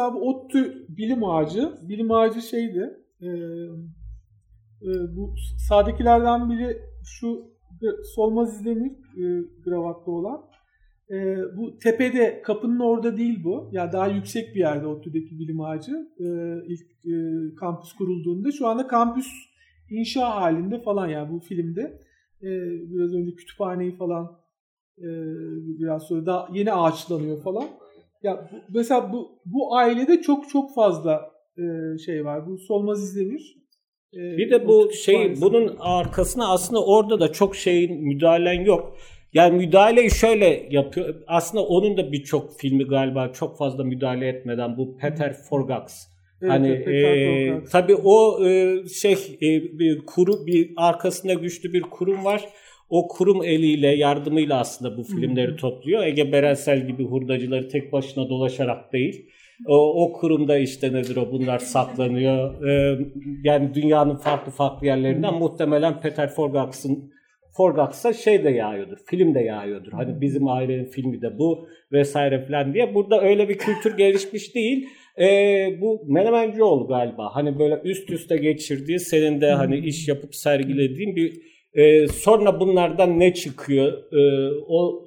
mesela bu ODTÜ bilim ağacı, bilim ağacı şeydi. E, e, bu sağdakilerden biri şu Solmaz İzdemir e, gravatlı olan. E, bu tepede kapının orada değil bu. Ya yani daha yüksek bir yerde ODTÜ'deki bilim ağacı. E, ilk e, kampüs kurulduğunda. Şu anda kampüs inşa halinde falan yani bu filmde. E, biraz önce kütüphaneyi falan e, biraz sonra daha yeni ağaçlanıyor falan. Ya bu, mesela bu bu ailede çok çok fazla e, şey var. Bu Solmaz İzdemir. E, bir de bu şey bunun arkasına aslında orada da çok şeyin müdahalen yok. Yani müdahaleyi şöyle yapıyor. Aslında onun da birçok filmi galiba çok fazla müdahale etmeden bu Peter Forgax. Evet, hani e, tabii o e, şey e, bir kuru bir arkasında güçlü bir kurum var. O kurum eliyle yardımıyla aslında bu filmleri topluyor. Ege Berensel gibi hurdacıları tek başına dolaşarak değil. O, o kurumda işte nedir o bunlar saklanıyor. Ee, yani dünyanın farklı farklı yerlerinden muhtemelen Peter Forgax'ın Forgax'a şey de yağıyordur. Film de yağıyordur. Hani bizim ailenin filmi de bu vesaire falan diye. Burada öyle bir kültür gelişmiş değil. Ee, bu Menemencioğlu galiba. Hani böyle üst üste geçirdiği senin de hani iş yapıp sergilediğin bir e, sonra bunlardan ne çıkıyor? E, o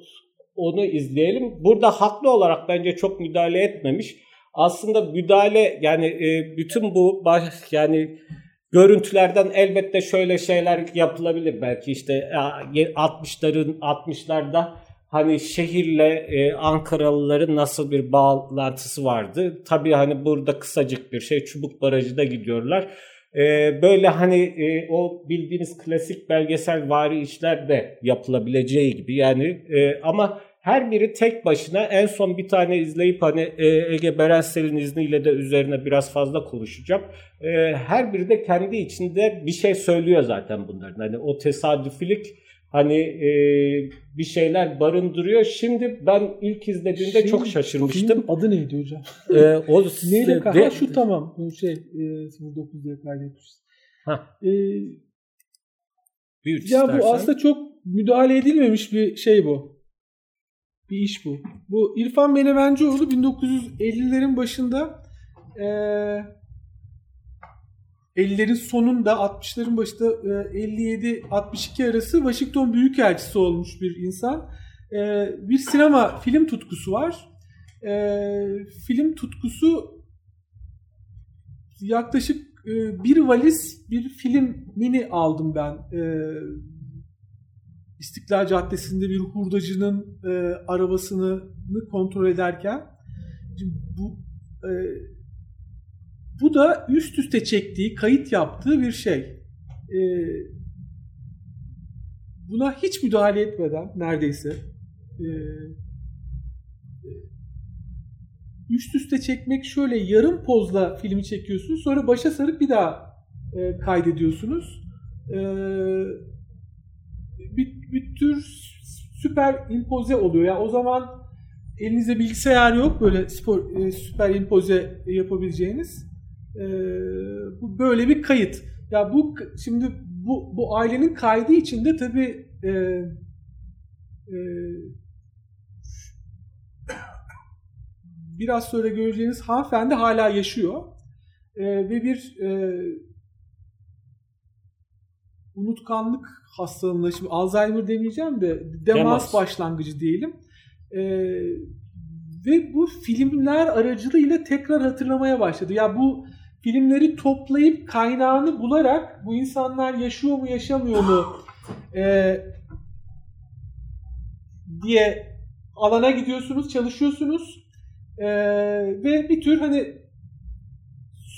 onu izleyelim. Burada haklı olarak bence çok müdahale etmemiş. Aslında müdahale yani e, bütün bu baş, yani görüntülerden elbette şöyle şeyler yapılabilir belki işte 60'ların 60'larda hani şehirle e, Ankaralıların nasıl bir bağlantısı vardı. Tabii hani burada kısacık bir şey Çubuk Barajı'da gidiyorlar. E, böyle hani e, o bildiğiniz klasik belgesel vari işler de yapılabileceği gibi yani e, ama her biri tek başına en son bir tane izleyip hani e, Ege Berensel'in izniyle de üzerine biraz fazla konuşacağım. E, her biri de kendi içinde bir şey söylüyor zaten bunların. Hani o tesadüfilik hani e, bir şeyler barındırıyor. Şimdi ben ilk izlediğimde şey, çok şaşırmıştım. adı neydi hocam? E, o Neyle de, şu tamam. Şey e, 09 diye kaydetmişiz. Ha. E, bir ya istersen. bu aslında çok müdahale edilmemiş bir şey bu. Bir iş bu. Bu İrfan Menemencioğlu 1950'lerin başında eee 50'lerin sonunda 60'ların başında 57-62 e, arası Washington Büyükelçisi olmuş bir insan. E, bir sinema film tutkusu var. E, film tutkusu yaklaşık bir valiz bir film mini aldım ben. İstiklal Caddesi'nde bir hurdacının arabasını kontrol ederken. Şimdi bu bu da üst üste çektiği, kayıt yaptığı bir şey. Ee, buna hiç müdahale etmeden neredeyse e, üst üste çekmek şöyle yarım pozla filmi çekiyorsunuz sonra başa sarıp bir daha e, kaydediyorsunuz. E, bir, bir tür süper impoze oluyor. Yani o zaman elinizde bilgisayar yok böyle spor, e, süper impoze yapabileceğiniz. E, bu böyle bir kayıt. Ya bu şimdi bu bu ailenin kaydı içinde tabii e, e, biraz sonra göreceğiniz hanımefendi hala yaşıyor. E, ve bir e, unutkanlık hastalığına, şimdi Alzheimer demeyeceğim de demans, demans. başlangıcı diyelim. E, ve bu filmler aracılığıyla tekrar hatırlamaya başladı. Ya bu filmleri toplayıp kaynağını bularak bu insanlar yaşıyor mu yaşamıyor mu e, diye alana gidiyorsunuz, çalışıyorsunuz e, ve bir tür hani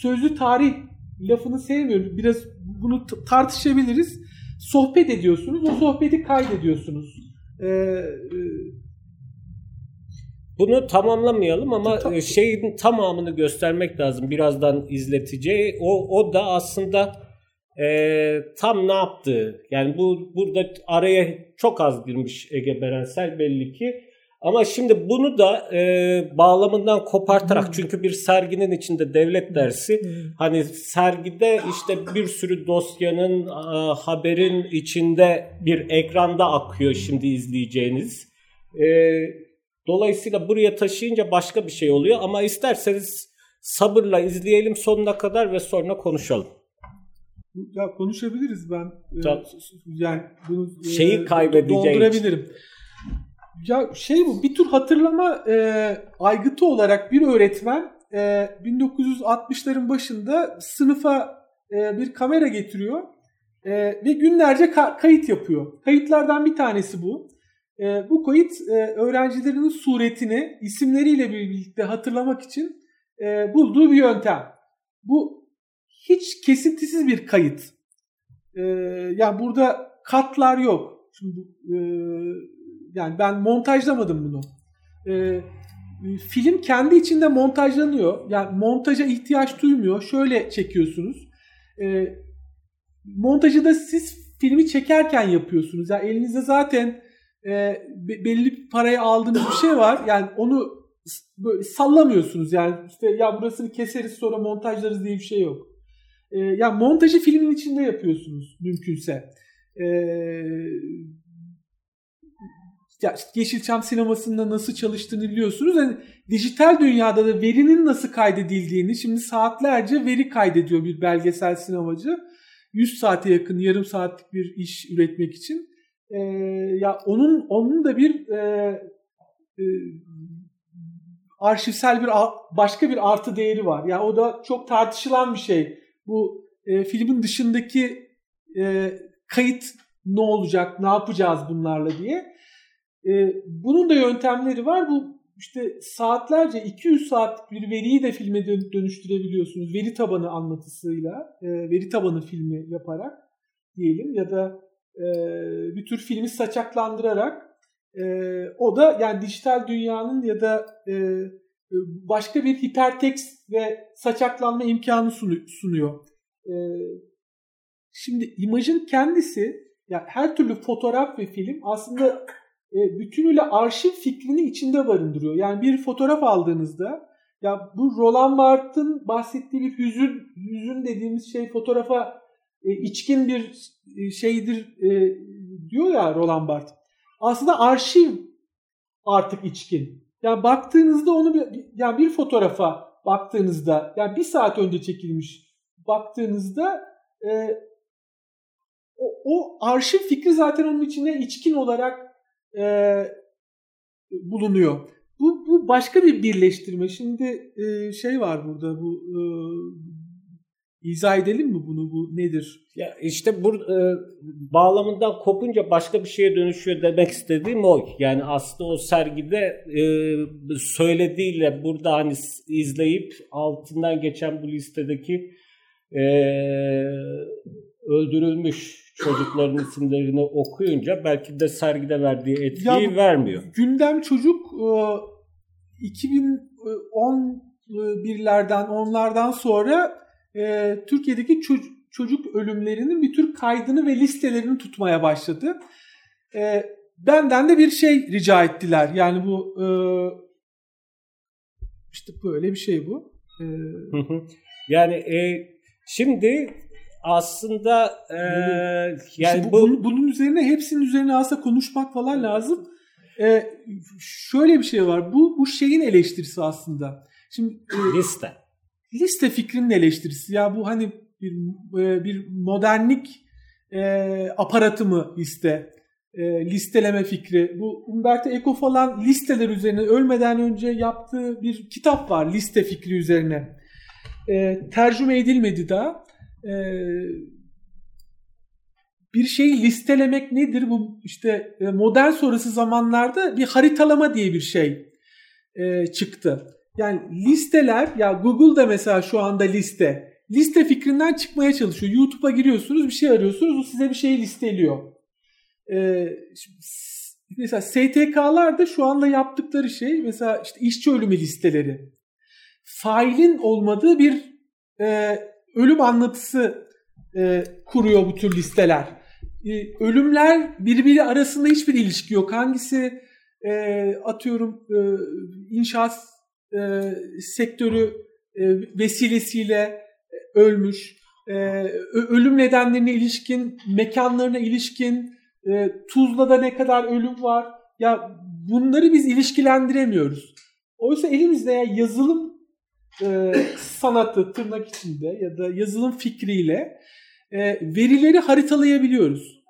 sözlü tarih lafını sevmiyorum. Biraz bunu tartışabiliriz. Sohbet ediyorsunuz. O sohbeti kaydediyorsunuz. Ee, e, bunu tamamlamayalım ama Ta- şeyin tamamını göstermek lazım. Birazdan izleteceği. O, o da aslında e, tam ne yaptı? Yani bu burada araya çok az girmiş Ege Berensel belli ki. Ama şimdi bunu da e, bağlamından kopartarak hmm. çünkü bir serginin içinde devlet dersi hmm. hani sergide işte bir sürü dosyanın a, haberin içinde bir ekranda akıyor şimdi izleyeceğiniz. E, Dolayısıyla buraya taşıyınca başka bir şey oluyor ama isterseniz sabırla izleyelim sonuna kadar ve sonra konuşalım. Ya konuşabiliriz ben. E, yani bunu e, şeyi e, kaybedeceğim. Doldurabilirim. Ya şey bu bir tür hatırlama e, aygıtı olarak bir öğretmen e, 1960'ların başında sınıfa e, bir kamera getiriyor e, ve günlerce ka- kayıt yapıyor. Kayıtlardan bir tanesi bu. E, bu kayıt e, öğrencilerinin suretini isimleriyle birlikte hatırlamak için e, bulduğu bir yöntem. Bu hiç kesintisiz bir kayıt. E, yani burada katlar yok. Şimdi e, yani ben montajlamadım bunu. E, film kendi içinde montajlanıyor. Yani montaja ihtiyaç duymuyor. Şöyle çekiyorsunuz. E, montajı da siz filmi çekerken yapıyorsunuz. Yani elinizde zaten e, belli bir parayı aldığınız bir şey var. Yani onu böyle sallamıyorsunuz. Yani işte ya burasını keseriz sonra montajlarız diye bir şey yok. E, yani montajı filmin içinde yapıyorsunuz mümkünse. E, ya işte Yeşilçam sinemasında nasıl çalıştığını biliyorsunuz. Yani dijital dünyada da verinin nasıl kaydedildiğini şimdi saatlerce veri kaydediyor bir belgesel sinemacı. 100 saate yakın yarım saatlik bir iş üretmek için. Ee, ya onun onun da bir e, e, arşivsel bir başka bir artı değeri var. Yani o da çok tartışılan bir şey. Bu e, filmin dışındaki e, kayıt ne olacak, ne yapacağız bunlarla diye. E, bunun da yöntemleri var. Bu işte saatlerce 200 saat bir veriyi de filme dönüştürebiliyorsunuz. Veri tabanı anlatısıyla, e, veri tabanı filmi yaparak diyelim ya da e, bir tür filmi saçaklandırarak e, o da yani dijital dünyanın ya da e, başka bir hipertekst ve saçaklanma imkanı sunuyor. E, şimdi imajın kendisi yani her türlü fotoğraf ve film aslında e, bütünüyle arşiv fikrini içinde barındırıyor. Yani bir fotoğraf aldığınızda ya bu Roland Barthes'ın bahsettiği bir hüzün, hüzün dediğimiz şey fotoğrafa e, içkin bir e, şeydir e, diyor ya Roland Barthes. Aslında arşiv artık içkin. Yani baktığınızda onu bir, yani bir fotoğrafa baktığınızda yani bir saat önce çekilmiş baktığınızda e, o, o arşiv fikri zaten onun içine içkin olarak e, bulunuyor. Bu, bu başka bir birleştirme. Şimdi e, şey var burada bu e, izah edelim mi bunu? Bu nedir? Ya işte bu e, bağlamından kopunca başka bir şeye dönüşüyor demek istediğim o. Yani aslında o sergide e, söylediğiyle burada hani izleyip altından geçen bu listedeki e, öldürülmüş çocukların isimlerini okuyunca belki de sergide verdiği etkiyi ya, vermiyor. Gündem çocuk 2011'lerden onlardan sonra e, Türkiye'deki çocuk, çocuk ölümlerinin bir tür kaydını ve listelerini tutmaya başladı. E, benden de bir şey rica ettiler. Yani bu e, işte böyle bir şey bu. E, yani e, şimdi aslında e, yani işte bu, bu bunun üzerine hepsinin üzerine aslında konuşmak falan lazım. E, şöyle bir şey var. Bu bu şeyin eleştirisi aslında. Şimdi e, liste. Liste fikrinin eleştirisi. Ya bu hani bir e, bir modernlik e, aparatı mı liste? E, listeleme fikri. Bu Umberto Eco falan listeler üzerine ölmeden önce yaptığı bir kitap var liste fikri üzerine. E, tercüme edilmedi daha e, bir şeyi listelemek nedir? Bu işte e, modern sonrası zamanlarda bir haritalama diye bir şey e, çıktı. Yani listeler ya Google'da mesela şu anda liste. Liste fikrinden çıkmaya çalışıyor. YouTube'a giriyorsunuz bir şey arıyorsunuz o size bir şeyi listeliyor. Ee, mesela STK'lar da şu anda yaptıkları şey mesela işte işçi ölümü listeleri. Failin olmadığı bir e, ölüm anlatısı e, kuruyor bu tür listeler. E, ölümler birbiri arasında hiçbir ilişki yok. Hangisi e, atıyorum e, inşaat e, sektörü e, vesilesiyle e, ölmüş, e, ölüm nedenlerine ilişkin, mekanlarına ilişkin, e, Tuzla'da ne kadar ölüm var. Ya bunları biz ilişkilendiremiyoruz. Oysa elimizde ya yazılım e, sanatı tırnak içinde ya da yazılım fikriyle e, verileri haritalayabiliyoruz.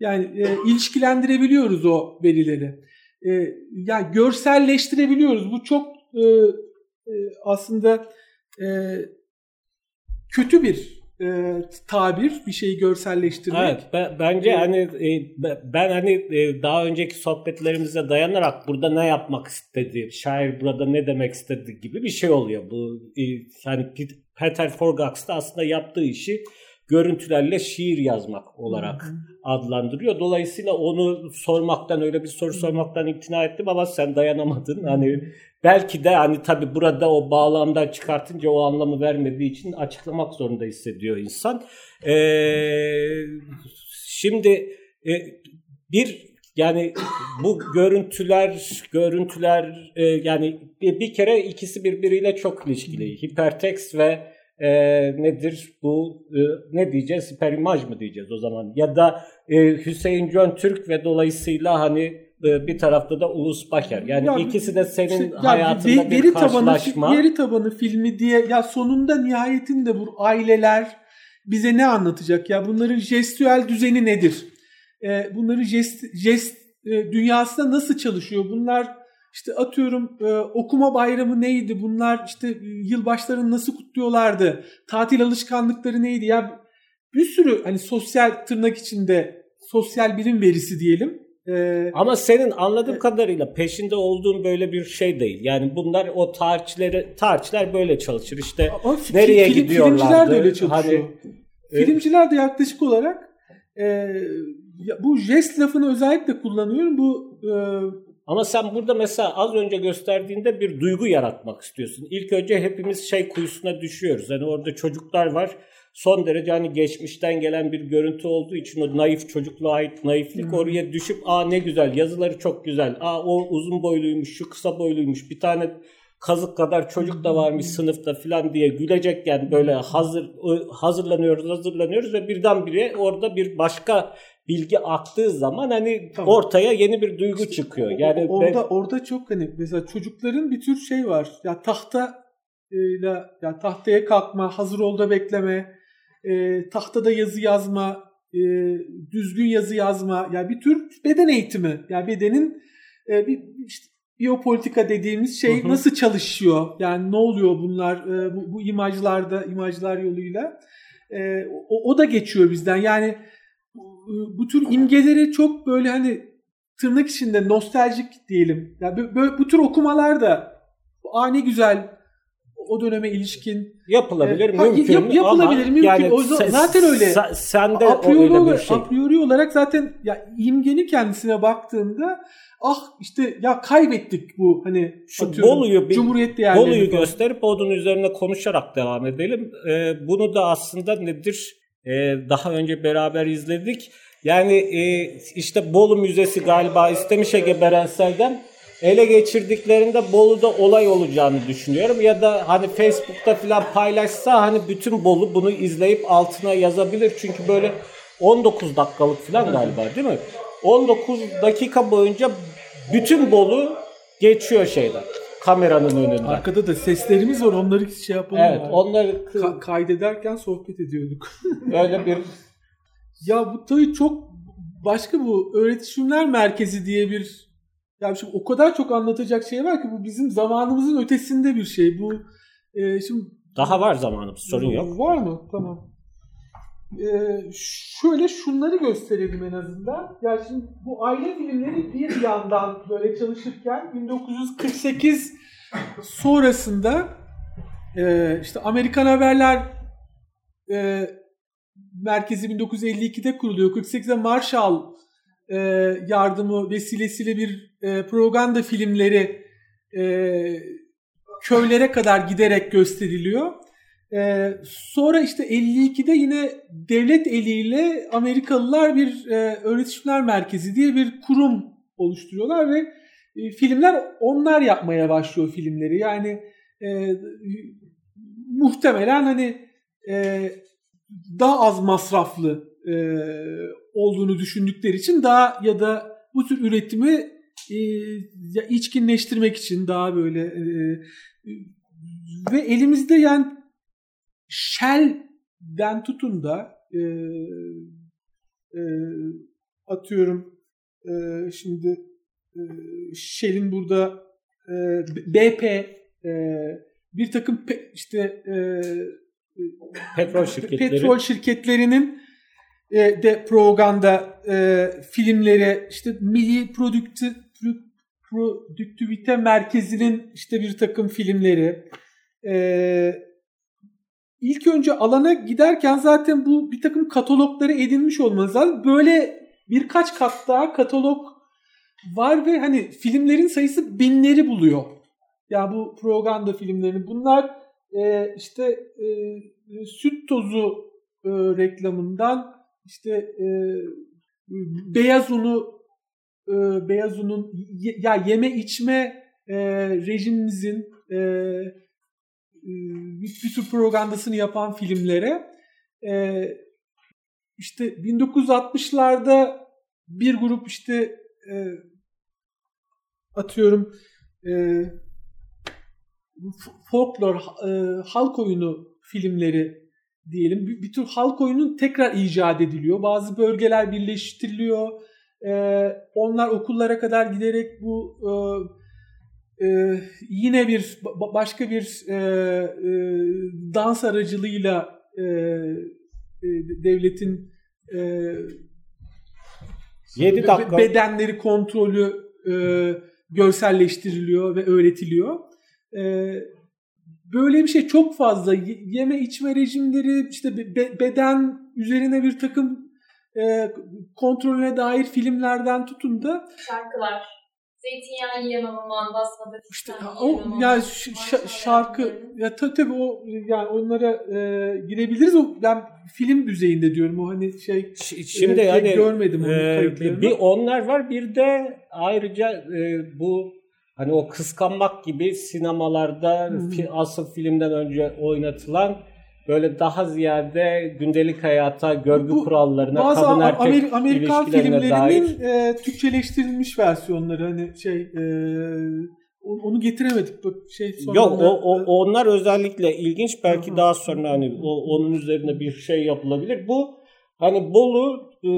Yani e, ilişkilendirebiliyoruz o verileri. E, yani görselleştirebiliyoruz. Bu çok e, e, aslında e, kötü bir e, tabir bir şeyi görselleştirmek. Evet ben, bence e, hani e, ben hani e, daha önceki sohbetlerimize dayanarak burada ne yapmak istedi, şair burada ne demek istedi gibi bir şey oluyor. Bu e, hani Peter Forgax da aslında yaptığı işi görüntülerle şiir yazmak olarak hı hı. adlandırıyor. Dolayısıyla onu sormaktan öyle bir soru sormaktan imtina ettim ama sen dayanamadın. Hani belki de hani tabi burada o bağlamdan çıkartınca o anlamı vermediği için açıklamak zorunda hissediyor insan. Ee, şimdi e, bir yani bu görüntüler görüntüler e, yani bir, bir kere ikisi birbiriyle çok ilişkili. Hipertekst ve e, nedir bu e, ne diyeceğiz hiperimaj mı diyeceğiz o zaman ya da e, Hüseyin Cön Türk ve dolayısıyla hani e, bir tarafta da Ulus Baker. Yani ya, ikisi de senin işte, hayatında ya, bir veri karşılaşma. Tabanı, veri tabanı filmi diye ya sonunda nihayetinde bu aileler bize ne anlatacak ya bunların jestüel düzeni nedir? E, bunların jest, jest e, dünyasında nasıl çalışıyor? Bunlar işte atıyorum e, okuma bayramı neydi? Bunlar işte e, yılbaşlarını nasıl kutluyorlardı? Tatil alışkanlıkları neydi? Ya bir sürü hani sosyal tırnak içinde sosyal bilim verisi diyelim. Ee, Ama senin anladığım e, kadarıyla peşinde olduğun böyle bir şey değil. Yani bunlar o tarihçileri tarihçiler böyle çalışır. İşte ama nereye film, gidiyorlardı? Filmciler de öyle çalışıyor. Hani, filmciler de yaklaşık olarak e, bu jest lafını özellikle kullanıyorum. Bu e, ama sen burada mesela az önce gösterdiğinde bir duygu yaratmak istiyorsun. İlk önce hepimiz şey kuyusuna düşüyoruz. Hani orada çocuklar var. Son derece hani geçmişten gelen bir görüntü olduğu için o naif çocukluğa ait naiflik hmm. oraya düşüp aa ne güzel yazıları çok güzel. Aa o uzun boyluymuş, şu kısa boyluymuş. Bir tane kazık kadar çocuk da varmış sınıfta falan diye gülecekken böyle hazır hazırlanıyoruz hazırlanıyoruz ve birdenbire orada bir başka bilgi aktığı zaman hani tamam. ortaya yeni bir duygu işte çıkıyor. Yani orada ben... orada çok hani mesela çocukların bir tür şey var. Ya tahta ile ya tahtaya kalkma, hazır olda bekleme, e, tahtada yazı yazma, e, düzgün yazı yazma. Ya bir tür beden eğitimi. Yani bedenin e, bir işte biyopolitika dediğimiz şey nasıl çalışıyor? Yani ne oluyor bunlar e, bu, bu imajlarda, imajlar yoluyla? E, o, o da geçiyor bizden. Yani bu tür imgeleri çok böyle hani tırnak içinde nostaljik diyelim. Yani böyle bu tür okumalar da aa ne güzel o döneme ilişkin yapılabilir e, mümkün yap, yapılabilir ama mümkün. Yani o zaten öyle. Sen, sen de a öyle bir şey. A priori olarak zaten ya imgenin kendisine baktığında ah işte ya kaybettik bu hani şu Bolu'yu bir, Cumhuriyet Bolu'yu gösterip onun üzerine konuşarak devam edelim. Ee, bunu da aslında nedir? Ee, daha önce beraber izledik. Yani e, işte Bolu Müzesi galiba istemiş Ege Berensel'den ele geçirdiklerinde Bolu'da olay olacağını düşünüyorum. Ya da hani Facebook'ta falan paylaşsa hani bütün Bolu bunu izleyip altına yazabilir. Çünkü böyle 19 dakikalık falan galiba değil mi? 19 dakika boyunca bütün Bolu geçiyor şeyden kameranın önünde. Arkada da seslerimiz var onları şey yapalım. Evet yani. onları Ka- kaydederken sohbet ediyorduk. Öyle bir ya bu tabii çok başka bu öğretişimler merkezi diye bir ya şimdi o kadar çok anlatacak şey var ki bu bizim zamanımızın ötesinde bir şey. Bu e, şimdi daha var zamanımız sorun yok. Var mı? Tamam. Ee, şöyle şunları gösterelim en azından. Ya şimdi bu aile filmleri bir yandan böyle çalışırken 1948 sonrasında e, işte Amerikan Haberler e, merkezi 1952'de kuruluyor. 48'de Marshall e, yardımı vesilesiyle bir e, propaganda filmleri e, köylere kadar giderek gösteriliyor. E, sonra işte 52'de yine devlet eliyle Amerikalılar bir e, öğretişimler merkezi diye bir kurum oluşturuyorlar ve e, filmler onlar yapmaya başlıyor filmleri. Yani e, muhtemelen hani e, daha az masraflı e, olduğunu düşündükleri için daha ya da bu tür üretimi e, içkinleştirmek için daha böyle e, ve elimizde yani Shell'den tutun da e, e, atıyorum e, şimdi e, Shell'in burada e, BP e, bir takım pe, işte e, petrol şirketleri. petrol şirketlerinin e, de propaganda e, filmleri işte milli prodüktü, prodüktivite merkezinin işte bir takım filmleri e, ilk önce alana giderken zaten bu bir takım katalogları edinmiş olmanız lazım. Böyle birkaç kat daha katalog var ve hani filmlerin sayısı binleri buluyor. Ya yani bu propaganda filmlerini. Bunlar e, işte e, süt tozu e, reklamından işte e, beyaz unu e, beyaz unun ya yeme içme e, rejimimizin e, bir, bir tür propagandasını yapan filmlere e, işte 1960'larda bir grup işte e, atıyorum e, folklor e, halk oyunu filmleri diyelim bir, bir tür halk oyunun tekrar icat ediliyor. Bazı bölgeler birleştiriliyor. E, onlar okullara kadar giderek bu e, e, yine bir başka bir e, e, dans aracılığıyla e, e, devletin e, 7 dakika. bedenleri kontrolü e, görselleştiriliyor ve öğretiliyor. E, böyle bir şey çok fazla yeme içme rejimleri işte be, beden üzerine bir takım e, kontrolüne dair filmlerden tutun da şarkılar zeytinyağı yiyemem aman basmada işte o ya ş- şarkı ya tabii tabii o yani onlara e, girebiliriz. O ben film düzeyinde diyorum o hani şey şimdi e, yani görmedim onu e, bir onlar var bir de ayrıca e, bu hani o kıskanmak gibi sinemalarda fi, asıl filmden önce oynatılan böyle daha ziyade gündelik hayata, görgü Bu, kurallarına, bazı kadın erkek Amer- Amerikan filmlerinin dair. e, Türkçeleştirilmiş versiyonları hani şey e, onu getiremedik bak şey sonra Yok o, o onlar özellikle ilginç belki Aha. daha sonra hani o, onun üzerine bir şey yapılabilir. Bu hani Bolu e,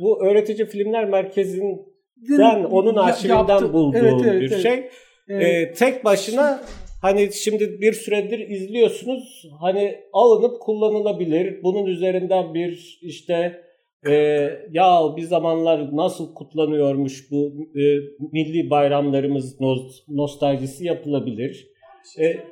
bu öğretici filmler merkezinden onun arşivinden bulduğu evet, evet, bir evet. şey. Evet. Ee, tek başına hani şimdi bir süredir izliyorsunuz hani alınıp kullanılabilir. Bunun üzerinden bir işte e, ya bir zamanlar nasıl kutlanıyormuş bu e, milli bayramlarımız nostaljisi yapılabilir. Şey e,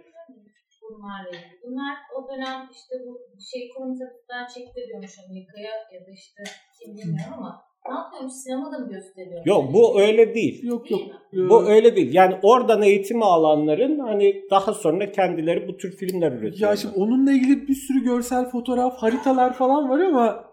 Bunlar o dönem işte bu şey kurum tarafından çektiriyormuş Amerika'ya ya da işte kim bilmiyorum ama ne yapıyormuş? Sinemada mı gösteriyor? Yok bu öyle değil. Yok yok. Bu öyle değil. Yani oradan eğitim alanların hani daha sonra kendileri bu tür filmler üretiyor. Ya şimdi onunla ilgili bir sürü görsel fotoğraf, haritalar falan var ama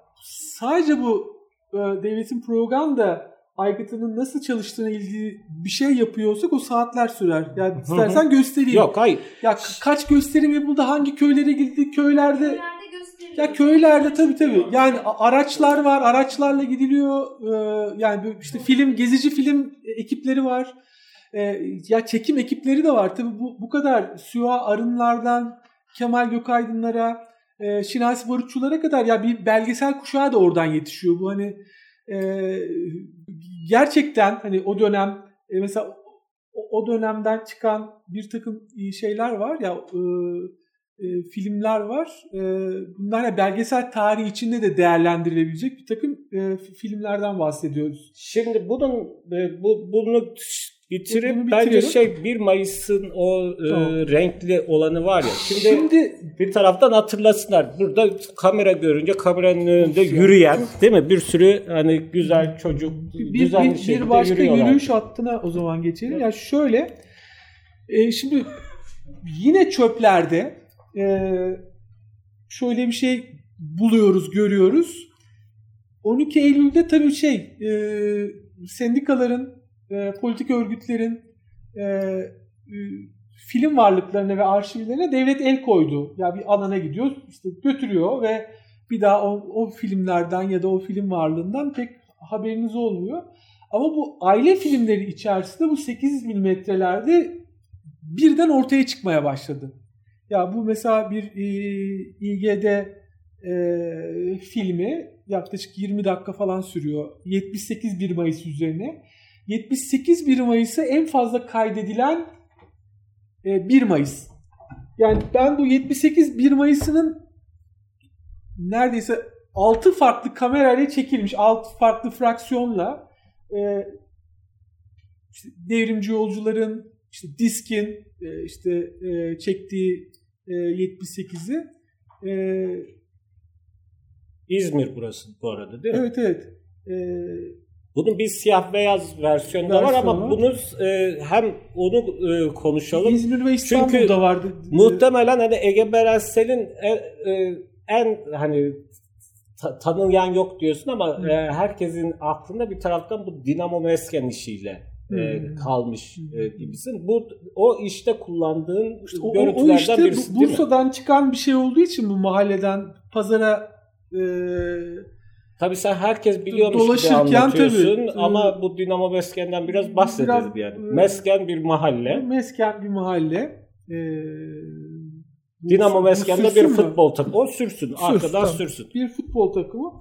sadece bu e, devletin propaganda aygıtının nasıl çalıştığına ilgili bir şey yapıyorsak o saatler sürer. Yani istersen göstereyim. Yok hayır. Ya kaç gösterim yapıldı, hangi köylere gidildi, köylerde ya köylerde tabii tabii. Yani araçlar var, araçlarla gidiliyor. Ee, yani işte film, gezici film ekipleri var. Ee, ya çekim ekipleri de var. Tabii bu, bu kadar Süha Arınlardan Kemal Gökaydınlara, e, Şinasi Barutçulara kadar ya bir belgesel kuşağı da oradan yetişiyor. Bu hani e, gerçekten hani o dönem e, mesela o, dönemden çıkan bir takım şeyler var ya e, e, filmler var. E, bunlar ya belgesel tarihi içinde de değerlendirilebilecek bir takım e, filmlerden bahsediyoruz. Şimdi bunun e, bu bunu bitirip bunu bence şey 1 Mayıs'ın o e, tamam. e, renkli olanı var ya. Şimdi, Şimdi bir taraftan hatırlasınlar. Burada kamera görünce kameranın önünde yürüyen değil mi? Bir sürü hani güzel çocuk bir, güzel bir, bir, bir başka yürüyüş hattına o zaman geçelim. Ya yani şöyle e, şimdi yine çöplerde e, şöyle bir şey buluyoruz, görüyoruz. 12 Eylül'de tabii şey e, sendikaların, e, politik örgütlerin e, e, film varlıklarına ve arşivlerine devlet el koydu. Ya yani bir alana gidiyor, işte götürüyor ve bir daha o, o filmlerden ya da o film varlığından pek haberiniz olmuyor. Ama bu aile filmleri içerisinde bu 8 milimetrelerde birden ortaya çıkmaya başladı. Ya bu mesela bir e, İGD e, filmi yaklaşık 20 dakika falan sürüyor. 78 1 Mayıs üzerine. 78 1 Mayıs'ı en fazla kaydedilen e, 1 Mayıs. Yani ben bu 78 1 Mayıs'ının neredeyse 6 farklı kamerayla çekilmiş, 6 farklı fraksiyonla e, işte devrimci yolcuların, işte Diskin e, işte e, çektiği e, 78'i e, İzmir burası bu arada değil mi? Evet evet. E, bunun bir siyah beyaz versiyonu da var ama bunu e, hem onu e, konuşalım. İzmir ve İstanbul'da Çünkü vardı. Muhtemelen hani Ege Berensel'in en, e, en hani ta, tanıyan yok diyorsun ama e, herkesin aklında bir taraftan bu Dinamo Mesken işiyle e, kalmış e, gibisin. Bu o işte kullandığın işte o, görüntülerden o işte, birisi bu, Bursa'dan çıkan bir şey olduğu için bu mahalleden pazara e, Tabii sen herkes biliyormuş gibi anlatıyorsun tabii, ama bu Dinamo Mesken'den biraz bahsedelim biraz, yani. Mesken bir mahalle. Mesken bir mahalle. Ee, Dinamo Mesken'de bir futbol takımı. O sürsün. sürsün arkadan tamam. sürsün. Bir futbol takımı.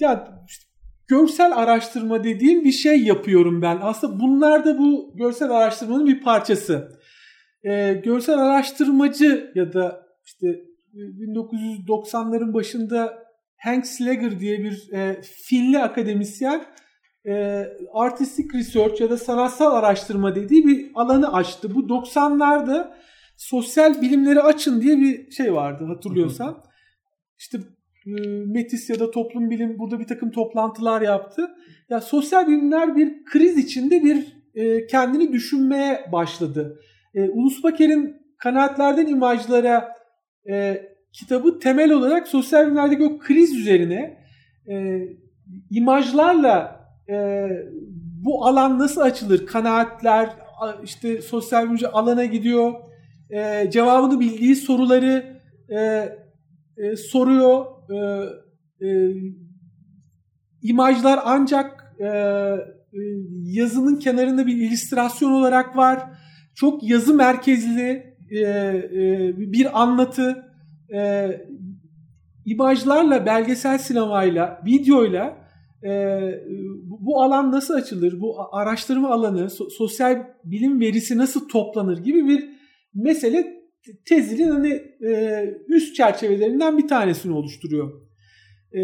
Ya işte, görsel araştırma dediğim bir şey yapıyorum ben. Aslında bunlar da bu görsel araştırmanın bir parçası. Ee, görsel araştırmacı ya da işte 1990'ların e, başında Hank Slager diye bir e, Finli akademisyen e, artistic research ya da sanatsal araştırma dediği bir alanı açtı. Bu 90'larda sosyal bilimleri açın diye bir şey vardı hatırlıyorsan. İşte Metis ya da toplum bilim burada bir takım toplantılar yaptı. Ya sosyal bilimler bir kriz içinde bir e, kendini düşünmeye başladı. E, Ulus Baker'in kanaatlerden imajlara e, kitabı temel olarak sosyal bilimlerdeki o kriz üzerine e, imajlarla e, bu alan nasıl açılır? Kanaatler, işte sosyal bilimci alana gidiyor. E, cevabını bildiği soruları e, e, soruyor. E, e, imajlar ancak e, yazının kenarında bir illüstrasyon olarak var. Çok yazı merkezli e, e, bir anlatı e, imajlarla, belgesel sinemayla, videoyla e, bu alan nasıl açılır, bu araştırma alanı, so, sosyal bilim verisi nasıl toplanır gibi bir mesele tezinin hani e, üst çerçevelerinden bir tanesini oluşturuyor. E,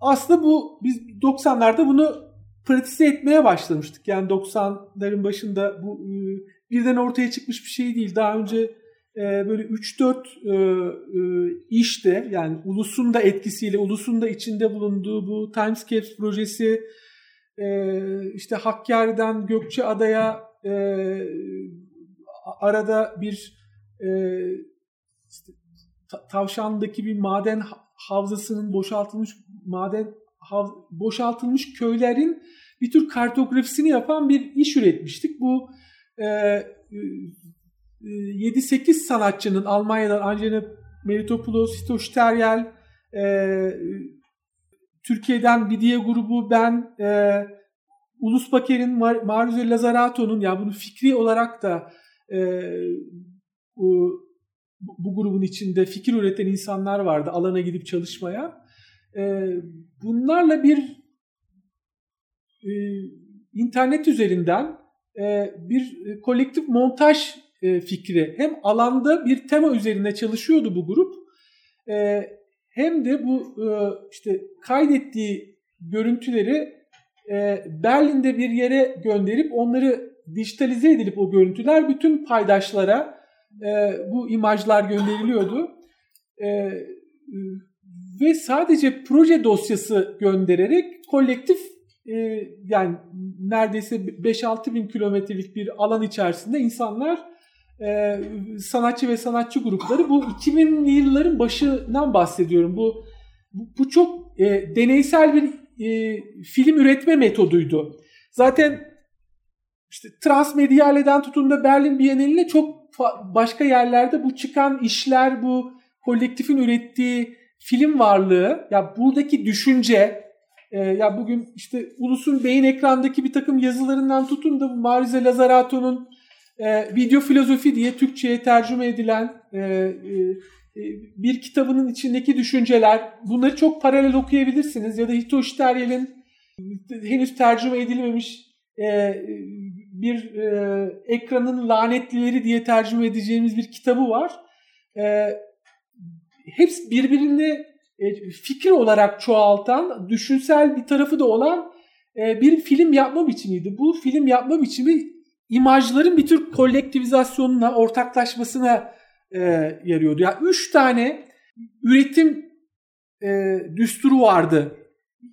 aslında bu biz 90'larda bunu pratize etmeye başlamıştık. Yani 90'ların başında bu e, birden ortaya çıkmış bir şey değil. Daha önce e, böyle 3-4 e, e, işte yani ulusun da etkisiyle, ulusun da içinde bulunduğu bu Timescapes projesi e, işte Hakkari'den Gökçeada'ya e, arada bir e, işte, Tavşan'daki bir maden havzasının boşaltılmış maden hav, boşaltılmış köylerin bir tür kartografisini yapan bir iş üretmiştik. Bu e, 7-8 sanatçının Almanya'dan Angela Meritopoulos, Hito Steryel, e, Türkiye'den Bidiye grubu, ben, e, Ulus Baker'in, Mar Marius Lazarato'nun, yani bunu fikri olarak da e, bu, bu grubun içinde fikir üreten insanlar vardı alana gidip çalışmaya. E, bunlarla bir e, internet üzerinden e, bir kolektif montaj e, fikri hem alanda bir tema üzerine çalışıyordu bu grup e, hem de bu e, işte kaydettiği görüntüleri e, Berlin'de bir yere gönderip onları dijitalize edilip o görüntüler bütün paydaşlara e, bu imajlar gönderiliyordu. E, ve sadece proje dosyası göndererek kolektif e, yani neredeyse 5-6 bin kilometrelik bir alan içerisinde insanlar e, sanatçı ve sanatçı grupları bu 2000'li yılların başından bahsediyorum. Bu bu çok e, deneysel bir e, film üretme metoduydu. Zaten işte Transmedyale'den tutun da Berlin Bienali'ne çok başka yerlerde bu çıkan işler, bu kolektifin ürettiği film varlığı, ya buradaki düşünce, e, ya bugün işte Ulus'un beyin ekrandaki bir takım yazılarından tutun da Marize Lazarato'nun e, Video Filozofi diye Türkçe'ye tercüme edilen e, e, bir kitabının içindeki düşünceler. Bunları çok paralel okuyabilirsiniz. Ya da Hitoshi Teryel'in henüz tercüme edilmemiş e, bir e, ekranın lanetlileri diye tercüme edeceğimiz bir kitabı var. E, hepsi birbirini e, fikir olarak çoğaltan, düşünsel bir tarafı da olan e, bir film yapma biçimiydi. Bu film yapma biçimi imajların bir tür kolektivizasyonuna, ortaklaşmasına e, yarıyordu. Yani üç tane üretim e, düsturu vardı.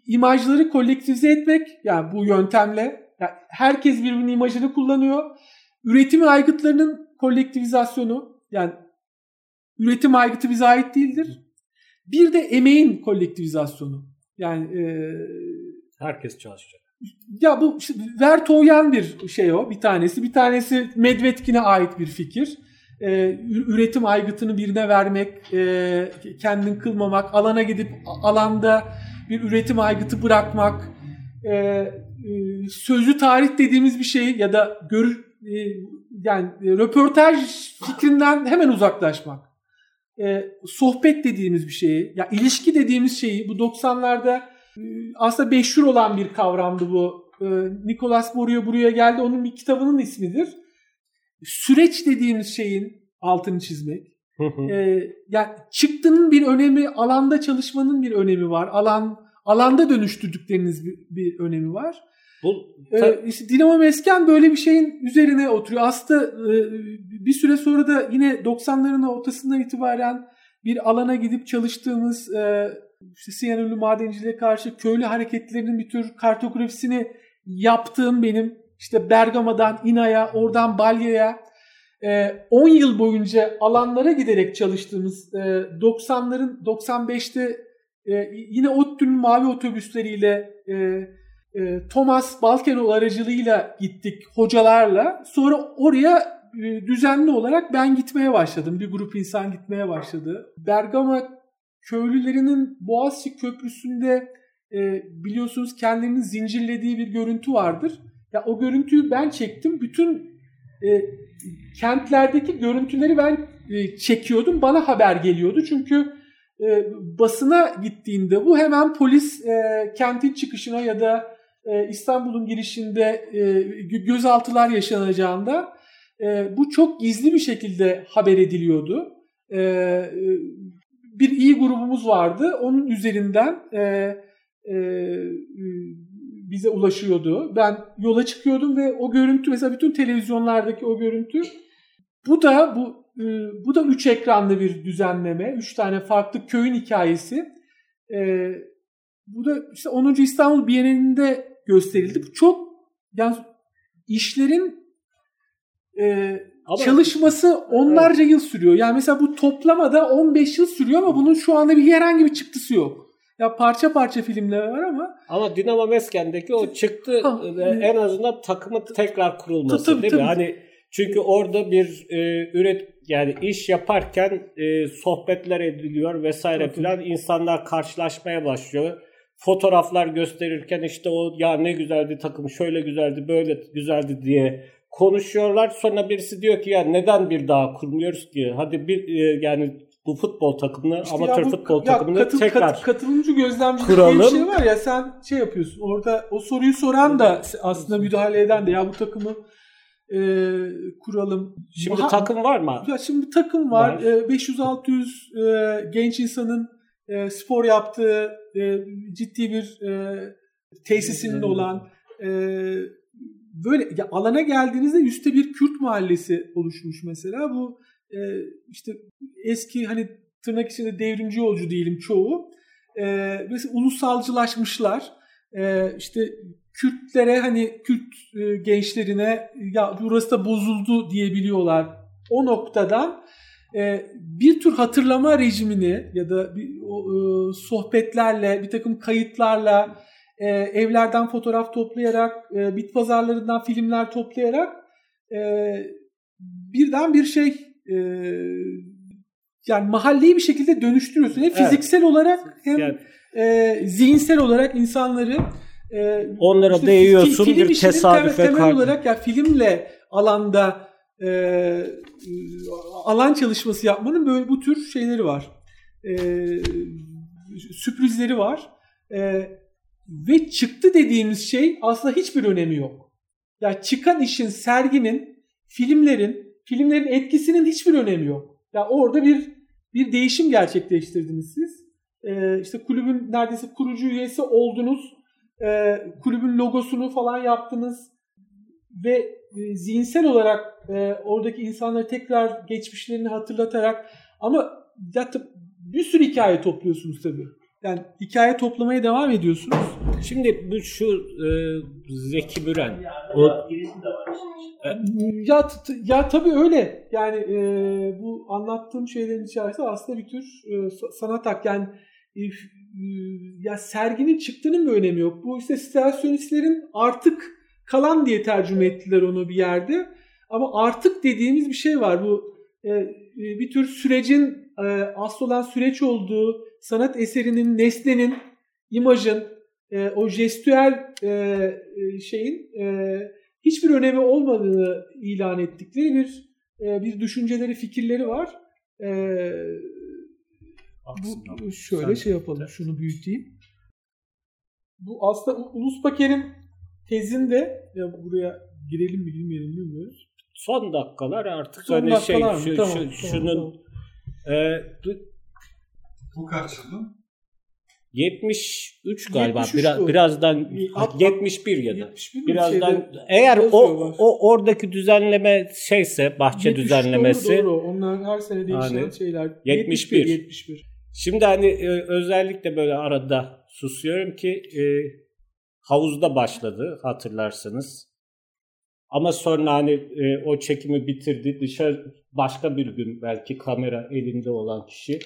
İmajları kolektivize etmek, yani bu yöntemle yani herkes birbirinin imajını kullanıyor. Üretim aygıtlarının kolektivizasyonu, yani üretim aygıtı bize ait değildir. Bir de emeğin kolektivizasyonu. Yani e, herkes çalışacak. Ya bu işte Vertoyen bir şey o bir tanesi. Bir tanesi Medvedkin'e ait bir fikir. Ee, üretim aygıtını birine vermek, e, kendini kılmamak, alana gidip alanda bir üretim aygıtı bırakmak, e, e, sözlü tarih dediğimiz bir şey ya da gör, e, yani röportaj fikrinden hemen uzaklaşmak. E, sohbet dediğimiz bir şeyi, ya ilişki dediğimiz şeyi bu 90'larda e, aslında meşhur olan bir kavramdı bu. E, Nicolas Borio buraya geldi. Onun bir kitabının ismidir. Süreç dediğimiz şeyin altını çizmek. e, yani çıktının bir önemi, alanda çalışmanın bir önemi var. Alan alanda dönüştürdükleriniz bir, bir önemi var. Bu, ee, işte Dinamo Mesken böyle bir şeyin üzerine oturuyor. Aslında e, bir süre sonra da yine 90'ların ortasından itibaren bir alana gidip çalıştığımız e, işte Siyanürlü madenciliğe karşı köylü hareketlerinin bir tür kartografisini yaptığım benim işte Bergama'dan İna'ya, oradan Balya'ya 10 yıl boyunca alanlara giderek çalıştığımız 90'ların 95'te yine ODTÜ'nün mavi otobüsleriyle Thomas Balkenol aracılığıyla gittik hocalarla. Sonra oraya düzenli olarak ben gitmeye başladım. Bir grup insan gitmeye başladı. Bergama köylülerinin Boğaziçi Köprüsü'nde e, biliyorsunuz kendilerini zincirlediği bir görüntü vardır. Ya o görüntüyü ben çektim. Bütün e, kentlerdeki görüntüleri ben e, çekiyordum. Bana haber geliyordu. Çünkü e, basına gittiğinde bu hemen polis e, kentin çıkışına ya da e, İstanbul'un girişinde e, gözaltılar yaşanacağında e, bu çok gizli bir şekilde haber ediliyordu. E, e bir iyi grubumuz vardı. Onun üzerinden e, e, bize ulaşıyordu. Ben yola çıkıyordum ve o görüntü mesela bütün televizyonlardaki o görüntü bu da bu e, bu da üç ekranlı bir düzenleme. Üç tane farklı köyün hikayesi. E, bu da işte 10. İstanbul Bienalinde gösterildi. Bu çok yani işlerin e, ama, çalışması onlarca evet. yıl sürüyor. Yani mesela bu toplamada 15 yıl sürüyor ama bunun şu anda bir herhangi bir çıktısı yok. Ya parça parça filmler var ama. Ama Dinamo Mesken'deki o çıktı ha, en azından takımı tekrar kurulması tabii, değil tabii. mi? Hani çünkü orada bir e, üret yani iş yaparken e, sohbetler ediliyor vesaire filan insanlar karşılaşmaya başlıyor. Fotoğraflar gösterirken işte o ya ne güzeldi takım şöyle güzeldi böyle güzeldi diye konuşuyorlar. Sonra birisi diyor ki ya neden bir daha kurmuyoruz ki? Hadi bir e, yani bu futbol takımını, işte amatör bu, futbol ya takımını katıl, tekrar kat, katılımcı gözlemci kuralım. bir şey var ya sen şey yapıyorsun. Orada o soruyu soran da aslında müdahale eden de ya bu takımı e, kuralım. Şimdi ha, takım var mı? Ya şimdi takım var. var. E, 500-600 e, genç insanın e, spor yaptığı e, ciddi bir e, tesisinin olan e, böyle ya alana geldiğinizde üstte bir Kürt mahallesi oluşmuş mesela. Bu e, işte eski hani tırnak içinde devrimci yolcu diyelim çoğu. E, mesela ulusalcılaşmışlar. E, işte Kürtlere hani Kürt e, gençlerine ya burası da bozuldu diyebiliyorlar. O noktadan e, bir tür hatırlama rejimini ya da bir, o, e, sohbetlerle, bir takım kayıtlarla, evlerden fotoğraf toplayarak, bit pazarlarından filmler toplayarak birden bir şey yani mahalleyi bir şekilde dönüştürüyorsun. Hem evet. fiziksel olarak hem yani. zihinsel olarak insanları e, onlara işte değiyorsun fi, bir tesadüfe temel, temel olarak ya filmle alanda e, alan çalışması yapmanın böyle bu tür şeyleri var. E, sürprizleri var. E, ve çıktı dediğimiz şey aslında hiçbir önemi yok. Ya yani çıkan işin, serginin, filmlerin, filmlerin etkisinin hiçbir önemi yok. Ya yani orada bir bir değişim gerçekleştirdiniz siz. Ee, işte kulübün neredeyse kurucu üyesi oldunuz. Ee, kulübün logosunu falan yaptınız ve e, zihinsel olarak e, oradaki insanları tekrar geçmişlerini hatırlatarak ama ya, bir sürü hikaye topluyorsunuz tabii. Yani hikaye toplamaya devam ediyorsunuz. Şimdi bu şu e, Zeki Müren. O, ya ya tabii öyle. Yani e, bu anlattığım şeylerin içerisinde aslında bir tür e, sanat hak yani e, ya serginin çıktığının bir önemi yok. Bu işte stasyonistlerin artık kalan diye tercüme ettiler onu bir yerde. Ama artık dediğimiz bir şey var. Bu e, bir tür sürecin e, asıl olan süreç olduğu sanat eserinin, nesnenin, imajın, e, o jestüel e, e, şeyin e, hiçbir önemi olmadığını ilan ettikleri bir e, bir düşünceleri, fikirleri var. E, bu şöyle şey yapalım, şunu büyüteyim. Bu aslında Ulus Baker'in tezinde ya buraya girelim mi girmeyelim bilmiyoruz. Son dakikalar artık Son hani şey mı? şu, tamam, şu, tamam, şunun tamam. E, bu kaç yıldı? 73 galiba 73 biraz o. birazdan At, 71 ya da 71 birazdan şeyde, eğer o o oradaki düzenleme şeyse bahçe düzenlemesi doğru, doğru. onlar her sene değişen hani, şeyler 71 71 Şimdi hani e, özellikle böyle arada susuyorum ki e, havuzda başladı hatırlarsanız. Ama sonra hani e, o çekimi bitirdi. Dışarı başka bir gün belki kamera elinde olan kişi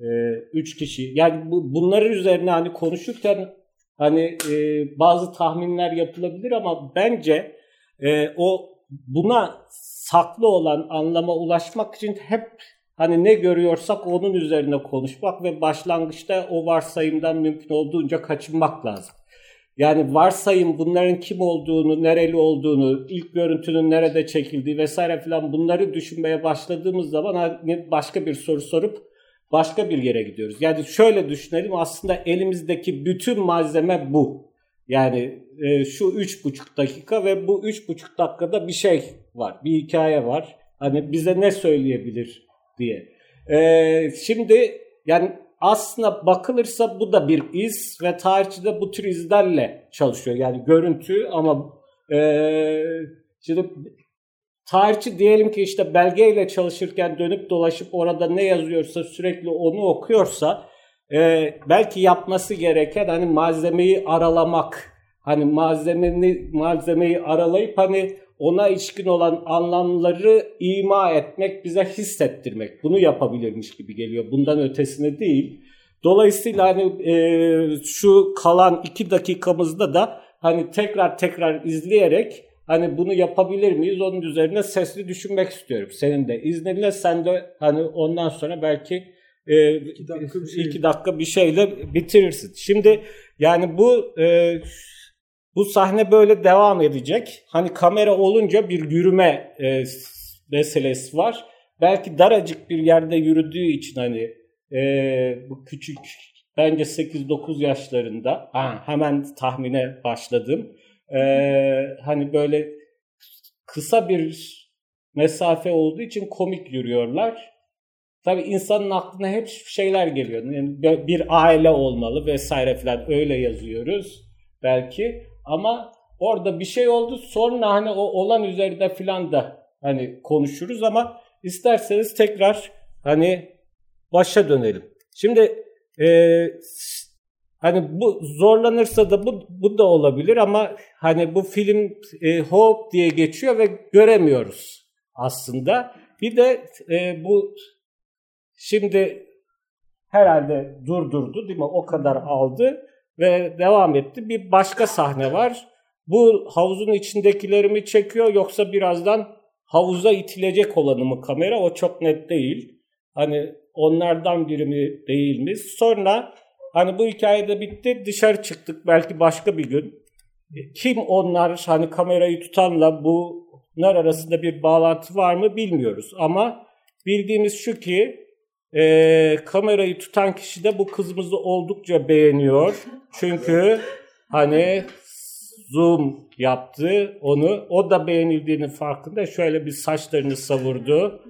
e, üç kişi. Yani bu, bunların üzerine hani konuşurken hani e, bazı tahminler yapılabilir ama bence e, o buna saklı olan anlama ulaşmak için hep hani ne görüyorsak onun üzerine konuşmak ve başlangıçta o varsayımdan mümkün olduğunca kaçınmak lazım. Yani varsayım bunların kim olduğunu, nereli olduğunu, ilk görüntünün nerede çekildiği vesaire filan bunları düşünmeye başladığımız zaman hani başka bir soru sorup başka bir yere gidiyoruz. Yani şöyle düşünelim aslında elimizdeki bütün malzeme bu. Yani e, şu üç buçuk dakika ve bu üç buçuk dakikada bir şey var, bir hikaye var. Hani bize ne söyleyebilir diye. E, şimdi yani aslında bakılırsa bu da bir iz ve tarihçi de bu tür izlerle çalışıyor. Yani görüntü ama e, şimdi tarihçi diyelim ki işte belgeyle çalışırken dönüp dolaşıp orada ne yazıyorsa sürekli onu okuyorsa e, belki yapması gereken hani malzemeyi aralamak hani malzemeyi malzemeyi aralayıp hani ona ilişkin olan anlamları ima etmek, bize hissettirmek. Bunu yapabilirmiş gibi geliyor. Bundan ötesine değil. Dolayısıyla hani e, şu kalan iki dakikamızda da hani tekrar tekrar izleyerek hani bunu yapabilir miyiz onun üzerine sesli düşünmek istiyorum. Senin de izninle sen de hani ondan sonra belki e, iki, dakika bir şey. iki dakika bir şeyle bitirirsin. Şimdi yani bu e, bu sahne böyle devam edecek. Hani kamera olunca bir yürüme e, meselesi var. Belki daracık bir yerde yürüdüğü için hani e, bu küçük bence 8-9 yaşlarında ha, hemen tahmine başladım. E, hani böyle kısa bir mesafe olduğu için komik yürüyorlar. Tabii insanın aklına hep şeyler geliyor. Yani bir aile olmalı vesaire falan öyle yazıyoruz belki. Ama orada bir şey oldu sonra hani o olan üzerinde filan da hani konuşuruz ama isterseniz tekrar hani başa dönelim. Şimdi e, hani bu zorlanırsa da bu, bu da olabilir ama hani bu film e, Hope diye geçiyor ve göremiyoruz aslında. Bir de e, bu şimdi herhalde durdurdu değil mi? O kadar aldı ve devam etti. Bir başka sahne var. Bu havuzun içindekileri mi çekiyor yoksa birazdan havuza itilecek olanı mı kamera? O çok net değil. Hani onlardan biri mi değil mi? Sonra hani bu hikayede bitti dışarı çıktık belki başka bir gün. Kim onlar hani kamerayı tutanla bu bunlar arasında bir bağlantı var mı bilmiyoruz. Ama bildiğimiz şu ki e, kamerayı tutan kişi de bu kızımızı oldukça beğeniyor. Çünkü hani zoom yaptı onu. O da beğenildiğinin farkında. Şöyle bir saçlarını savurdu.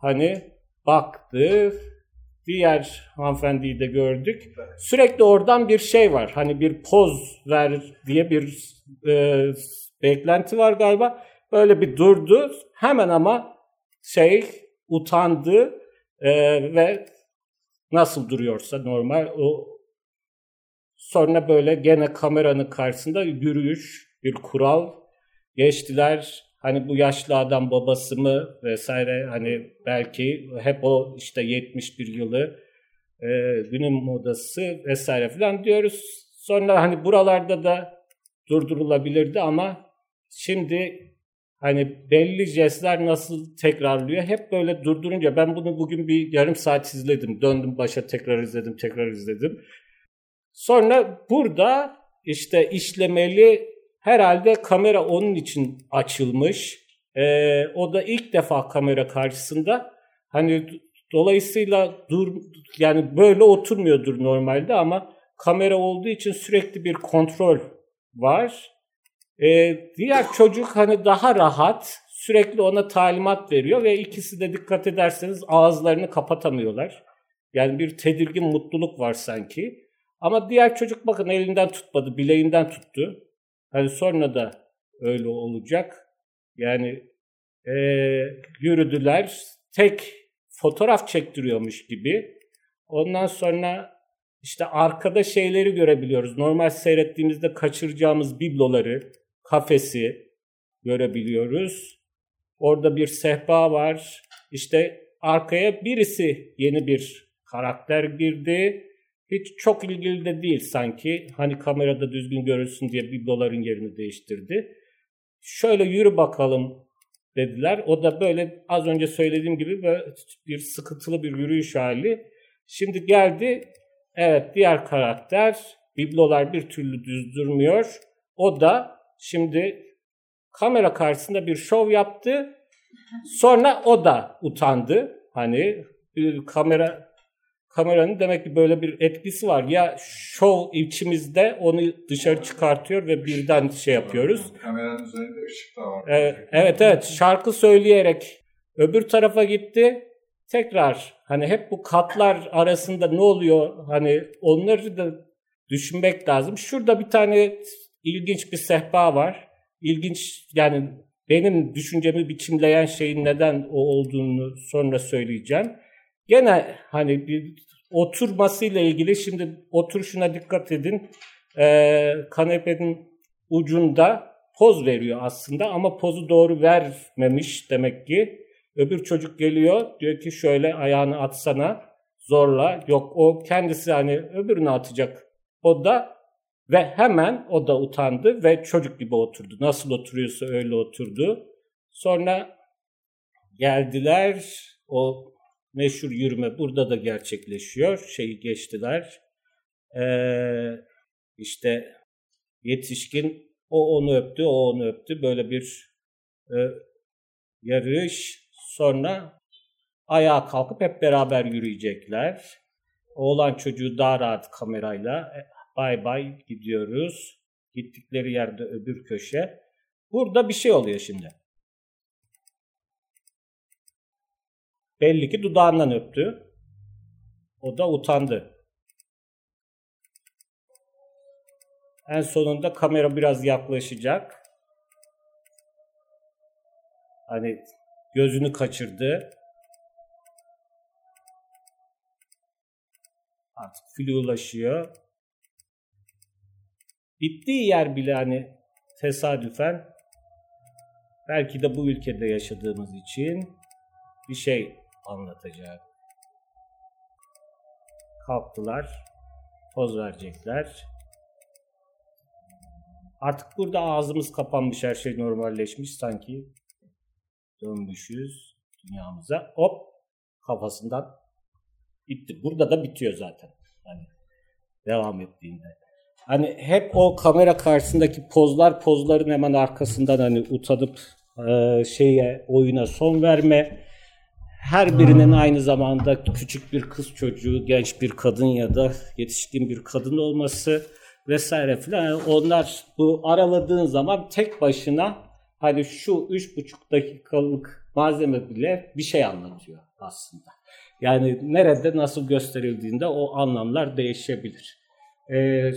Hani baktı. Diğer hanımefendiyi de gördük. Sürekli oradan bir şey var. Hani bir poz ver diye bir e, beklenti var galiba. Böyle bir durdu. Hemen ama şey utandı ve nasıl duruyorsa normal o sonra böyle gene kameranın karşısında yürüyüş bir kural geçtiler. Hani bu yaşlı adam babası mı vesaire hani belki hep o işte 71 yılı e, günün modası vesaire falan diyoruz. Sonra hani buralarda da durdurulabilirdi ama şimdi hani belli jestler nasıl tekrarlıyor hep böyle durdurunca ben bunu bugün bir yarım saat izledim. Döndüm başa tekrar izledim tekrar izledim. Sonra burada işte işlemeli herhalde kamera onun için açılmış. Ee, o da ilk defa kamera karşısında. Hani dolayısıyla dur yani böyle oturmuyordur normalde ama kamera olduğu için sürekli bir kontrol var. Ee, diğer çocuk hani daha rahat sürekli ona talimat veriyor ve ikisi de dikkat ederseniz ağızlarını kapatamıyorlar. Yani bir tedirgin mutluluk var sanki. Ama diğer çocuk bakın elinden tutmadı, bileğinden tuttu. Hani sonra da öyle olacak. Yani e, yürüdüler. Tek fotoğraf çektiriyormuş gibi. Ondan sonra işte arkada şeyleri görebiliyoruz. Normal seyrettiğimizde kaçıracağımız bibloları, kafesi görebiliyoruz. Orada bir sehpa var. İşte arkaya birisi yeni bir karakter girdi. Hiç çok ilgili de değil sanki. Hani kamerada düzgün görülsün diye bibloların yerini değiştirdi. Şöyle yürü bakalım dediler. O da böyle az önce söylediğim gibi böyle bir sıkıntılı bir yürüyüş hali. Şimdi geldi. Evet diğer karakter biblolar bir türlü düz durmuyor. O da şimdi kamera karşısında bir şov yaptı. Sonra o da utandı. Hani bir kamera kameranın demek ki böyle bir etkisi var. Ya şov içimizde onu dışarı çıkartıyor ve birden şey yapıyoruz. Kameranın üzerinde ışık da var. Ee, evet evet şarkı söyleyerek öbür tarafa gitti. Tekrar hani hep bu katlar arasında ne oluyor hani onları da düşünmek lazım. Şurada bir tane ilginç bir sehpa var. İlginç yani benim düşüncemi biçimleyen şeyin neden o olduğunu sonra söyleyeceğim. Gene hani bir oturmasıyla ilgili şimdi oturuşuna dikkat edin. Ee, kanepenin ucunda poz veriyor aslında ama pozu doğru vermemiş demek ki. Öbür çocuk geliyor diyor ki şöyle ayağını atsana zorla. Yok o kendisi hani öbürünü atacak. O da ve hemen o da utandı ve çocuk gibi oturdu. Nasıl oturuyorsa öyle oturdu. Sonra geldiler. O meşhur yürüme burada da gerçekleşiyor. Şeyi geçtiler. Ee, işte yetişkin o onu öptü, o onu öptü. Böyle bir e, yarış. Sonra ayağa kalkıp hep beraber yürüyecekler. Oğlan çocuğu daha rahat kamerayla e, bay bay gidiyoruz. Gittikleri yerde öbür köşe. Burada bir şey oluyor şimdi. Belli ki dudağından öptü. O da utandı. En sonunda kamera biraz yaklaşacak. Hani gözünü kaçırdı. Artık fili ulaşıyor. Bittiği yer bile hani tesadüfen belki de bu ülkede yaşadığımız için bir şey anlatacak. Kalktılar. Poz verecekler. Artık burada ağzımız kapanmış, her şey normalleşmiş sanki. Dönmüşüz dünyamıza. Hop kafasından bitti. Burada da bitiyor zaten. Hani devam ettiğinde. Hani hep o kamera karşısındaki pozlar pozların hemen arkasından hani utanıp e, şeye oyuna son verme. Her birinin aynı zamanda küçük bir kız çocuğu, genç bir kadın ya da yetişkin bir kadın olması vesaire filan. Onlar bu araladığın zaman tek başına hani şu üç buçuk dakikalık malzeme bile bir şey anlatıyor aslında. Yani nerede nasıl gösterildiğinde o anlamlar değişebilir. Ee,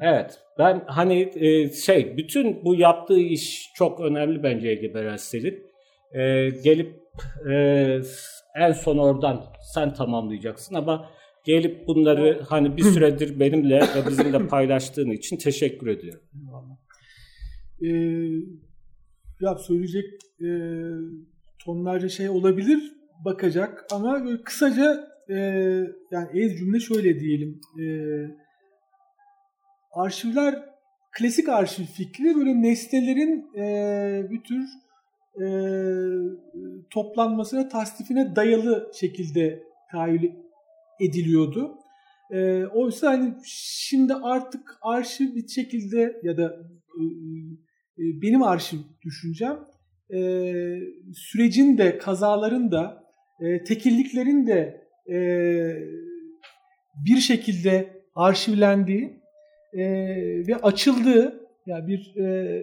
evet ben hani e, şey bütün bu yaptığı iş çok önemli bence Ege Berelsel'in. Ee, gelip e, en son oradan sen tamamlayacaksın ama gelip bunları hani bir süredir benimle ve bizimle paylaştığın için teşekkür ediyorum. Ee, ya söyleyecek e, tonlarca şey olabilir bakacak ama böyle kısaca e, yani ez cümle şöyle diyelim. E, arşivler klasik arşiv fikri böyle nesnelerin e, bir tür e, toplanmasına, tasdifine dayalı şekilde tahayyül ediliyordu. E, oysa hani şimdi artık arşiv bir şekilde ya da e, e, benim arşiv düşüncem e, sürecin de kazaların da e, tekilliklerin de e, bir şekilde arşivlendiği e, ve açıldığı yani bir e,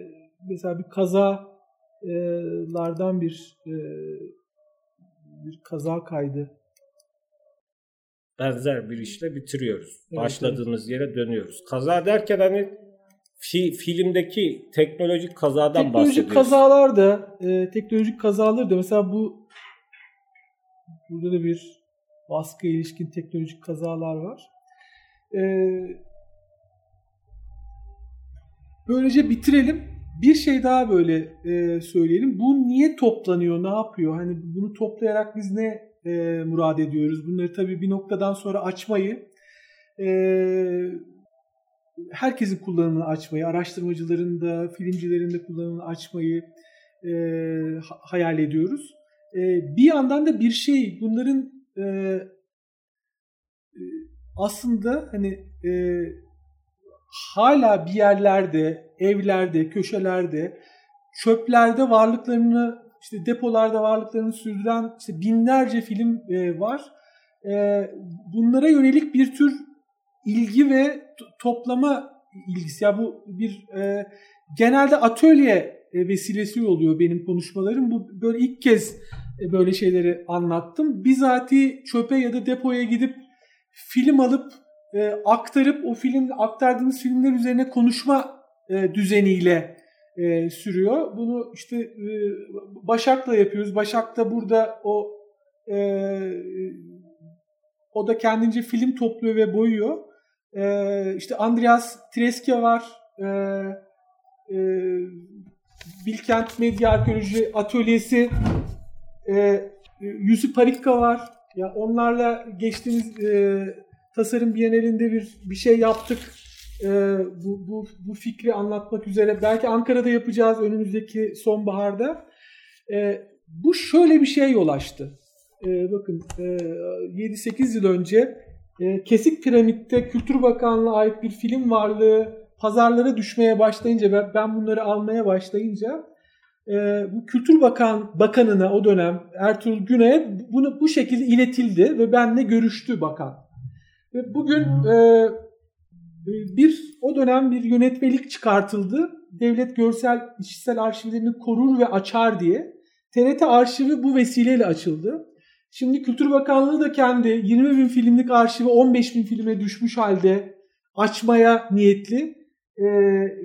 mesela bir kazalardan bir e, bir kaza kaydı benzer bir işle bitiriyoruz. Evet, Başladığımız evet. yere dönüyoruz. Kaza derken hani fi, filmdeki teknolojik kazadan teknolojik bahsediyoruz. Teknolojik kazalar da e, teknolojik kazalar da mesela bu burada da bir baskı ilişkin teknolojik kazalar var. E, böylece bitirelim. Bir şey daha böyle e, söyleyelim. Bu niye toplanıyor, ne yapıyor? Hani bunu toplayarak biz ne e, murad ediyoruz? Bunları tabii bir noktadan sonra açmayı, e, herkesin kullanımını açmayı, araştırmacıların da, filmcilerin de kullanımını açmayı e, hayal ediyoruz. E, bir yandan da bir şey, bunların e, e aslında hani e, hala bir yerlerde, evlerde, köşelerde, çöplerde varlıklarını, işte depolarda varlıklarını sürdüren işte binlerce film e, var. E, bunlara yönelik bir tür ilgi ve toplama ilgisi. Ya yani bu bir e, genelde atölye e, vesilesi oluyor benim konuşmalarım. Bu böyle ilk kez e, böyle şeyleri anlattım. Bizatihi çöpe ya da depoya gidip film alıp e, aktarıp o film aktardığımız filmler üzerine konuşma e, düzeniyle e, sürüyor. Bunu işte e, Başak'la yapıyoruz. Başak da burada o e, o da kendince film topluyor ve boyuyor. E, işte Andreas Treske var. E, e, Bilkent Medya Arkeoloji Atölyesi e, Yusuf Parikka var. Ya onlarla geçtiğimiz e, tasarım bienalinde bir bir şey yaptık. E, bu, bu, bu fikri anlatmak üzere. Belki Ankara'da yapacağız önümüzdeki sonbaharda. E, bu şöyle bir şey yol açtı. E, bakın e, 7-8 yıl önce e, Kesik Piramit'te Kültür Bakanlığı'na ait bir film varlığı pazarlara düşmeye başlayınca ve ben bunları almaya başlayınca e, bu Kültür Bakan Bakanına o dönem Ertuğrul Güney'e bunu bu şekilde iletildi ve benle görüştü bakan. Ve bugün e, bir o dönem bir yönetmelik çıkartıldı. Devlet görsel işitsel arşivlerini korur ve açar diye. TRT arşivi bu vesileyle açıldı. Şimdi Kültür Bakanlığı da kendi 20 bin filmlik arşivi 15 bin filme düşmüş halde açmaya niyetli. Ee,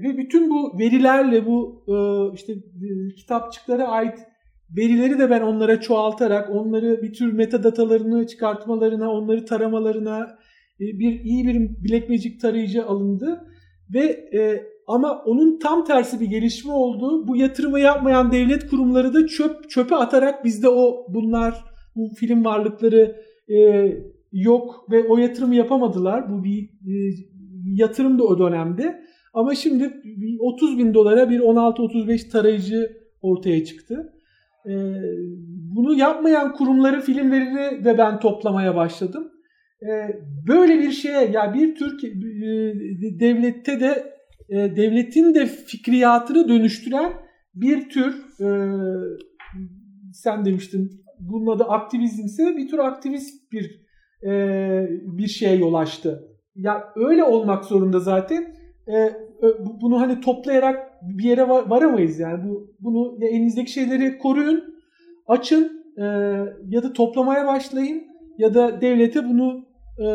ve bütün bu verilerle bu e, işte e, kitapçıklara ait verileri de ben onlara çoğaltarak onları bir tür metadatalarını çıkartmalarına, onları taramalarına, bir iyi bir bilekmecik tarayıcı alındı ve e, ama onun tam tersi bir gelişme oldu. Bu yatırımı yapmayan devlet kurumları da çöp çöpe atarak bizde o bunlar bu film varlıkları e, yok ve o yatırımı yapamadılar. Bu bir e, yatırım da o dönemde. Ama şimdi 30 bin dolara bir 16-35 tarayıcı ortaya çıktı. E, bunu yapmayan kurumların filmlerini de ben toplamaya başladım. Ee, böyle bir şeye ya bir Türk e, devlette de e, devletin de fikriyatını dönüştüren bir tür e, sen demiştin bunun adı aktivizmse bir tür aktivist bir bir şeye yol açtı. Ya öyle olmak zorunda zaten. Bunu hani toplayarak bir yere varamayız yani. Bu bunu ya elinizdeki şeyleri koruyun, açın ya da toplamaya başlayın ya da devlete bunu e,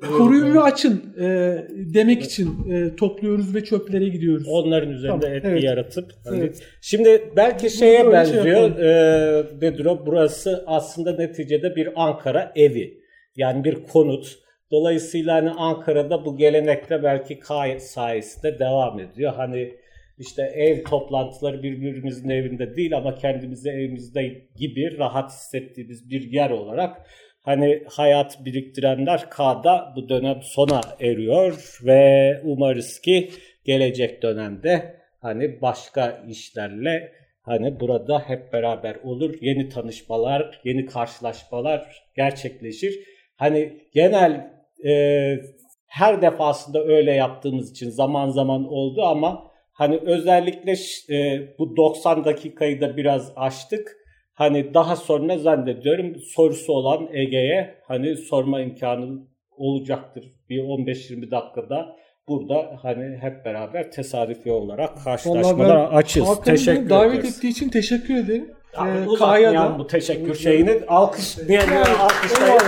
koruyun ve açın e, demek için e, topluyoruz ve çöplere gidiyoruz. Onların üzerinde tamam, etki evet. yaratıp. Hani, evet. Şimdi belki şeye Böyle şey benziyor. Şey e, Bedro burası aslında neticede bir Ankara evi. Yani bir konut. Dolayısıyla hani Ankara'da bu gelenekte belki K sayesinde devam ediyor. Hani işte ev toplantıları birbirimizin evinde değil ama kendimizi evimizde gibi rahat hissettiğimiz bir yer olarak hani hayat biriktirenler K'da bu dönem sona eriyor ve umarız ki gelecek dönemde hani başka işlerle hani burada hep beraber olur. Yeni tanışmalar, yeni karşılaşmalar gerçekleşir. Hani genel e, her defasında öyle yaptığımız için zaman zaman oldu ama hani özellikle e, bu 90 dakikayı da biraz açtık hani daha sonra zannediyorum sorusu olan Ege'ye hani sorma imkanı olacaktır. Bir 15-20 dakikada burada hani hep beraber tesadüfi olarak karşılaşmalar açız. Teşekkür davet ettiği için teşekkür ederim. Ee, Kaya bu teşekkür şeyini alkış diye alkışlayın.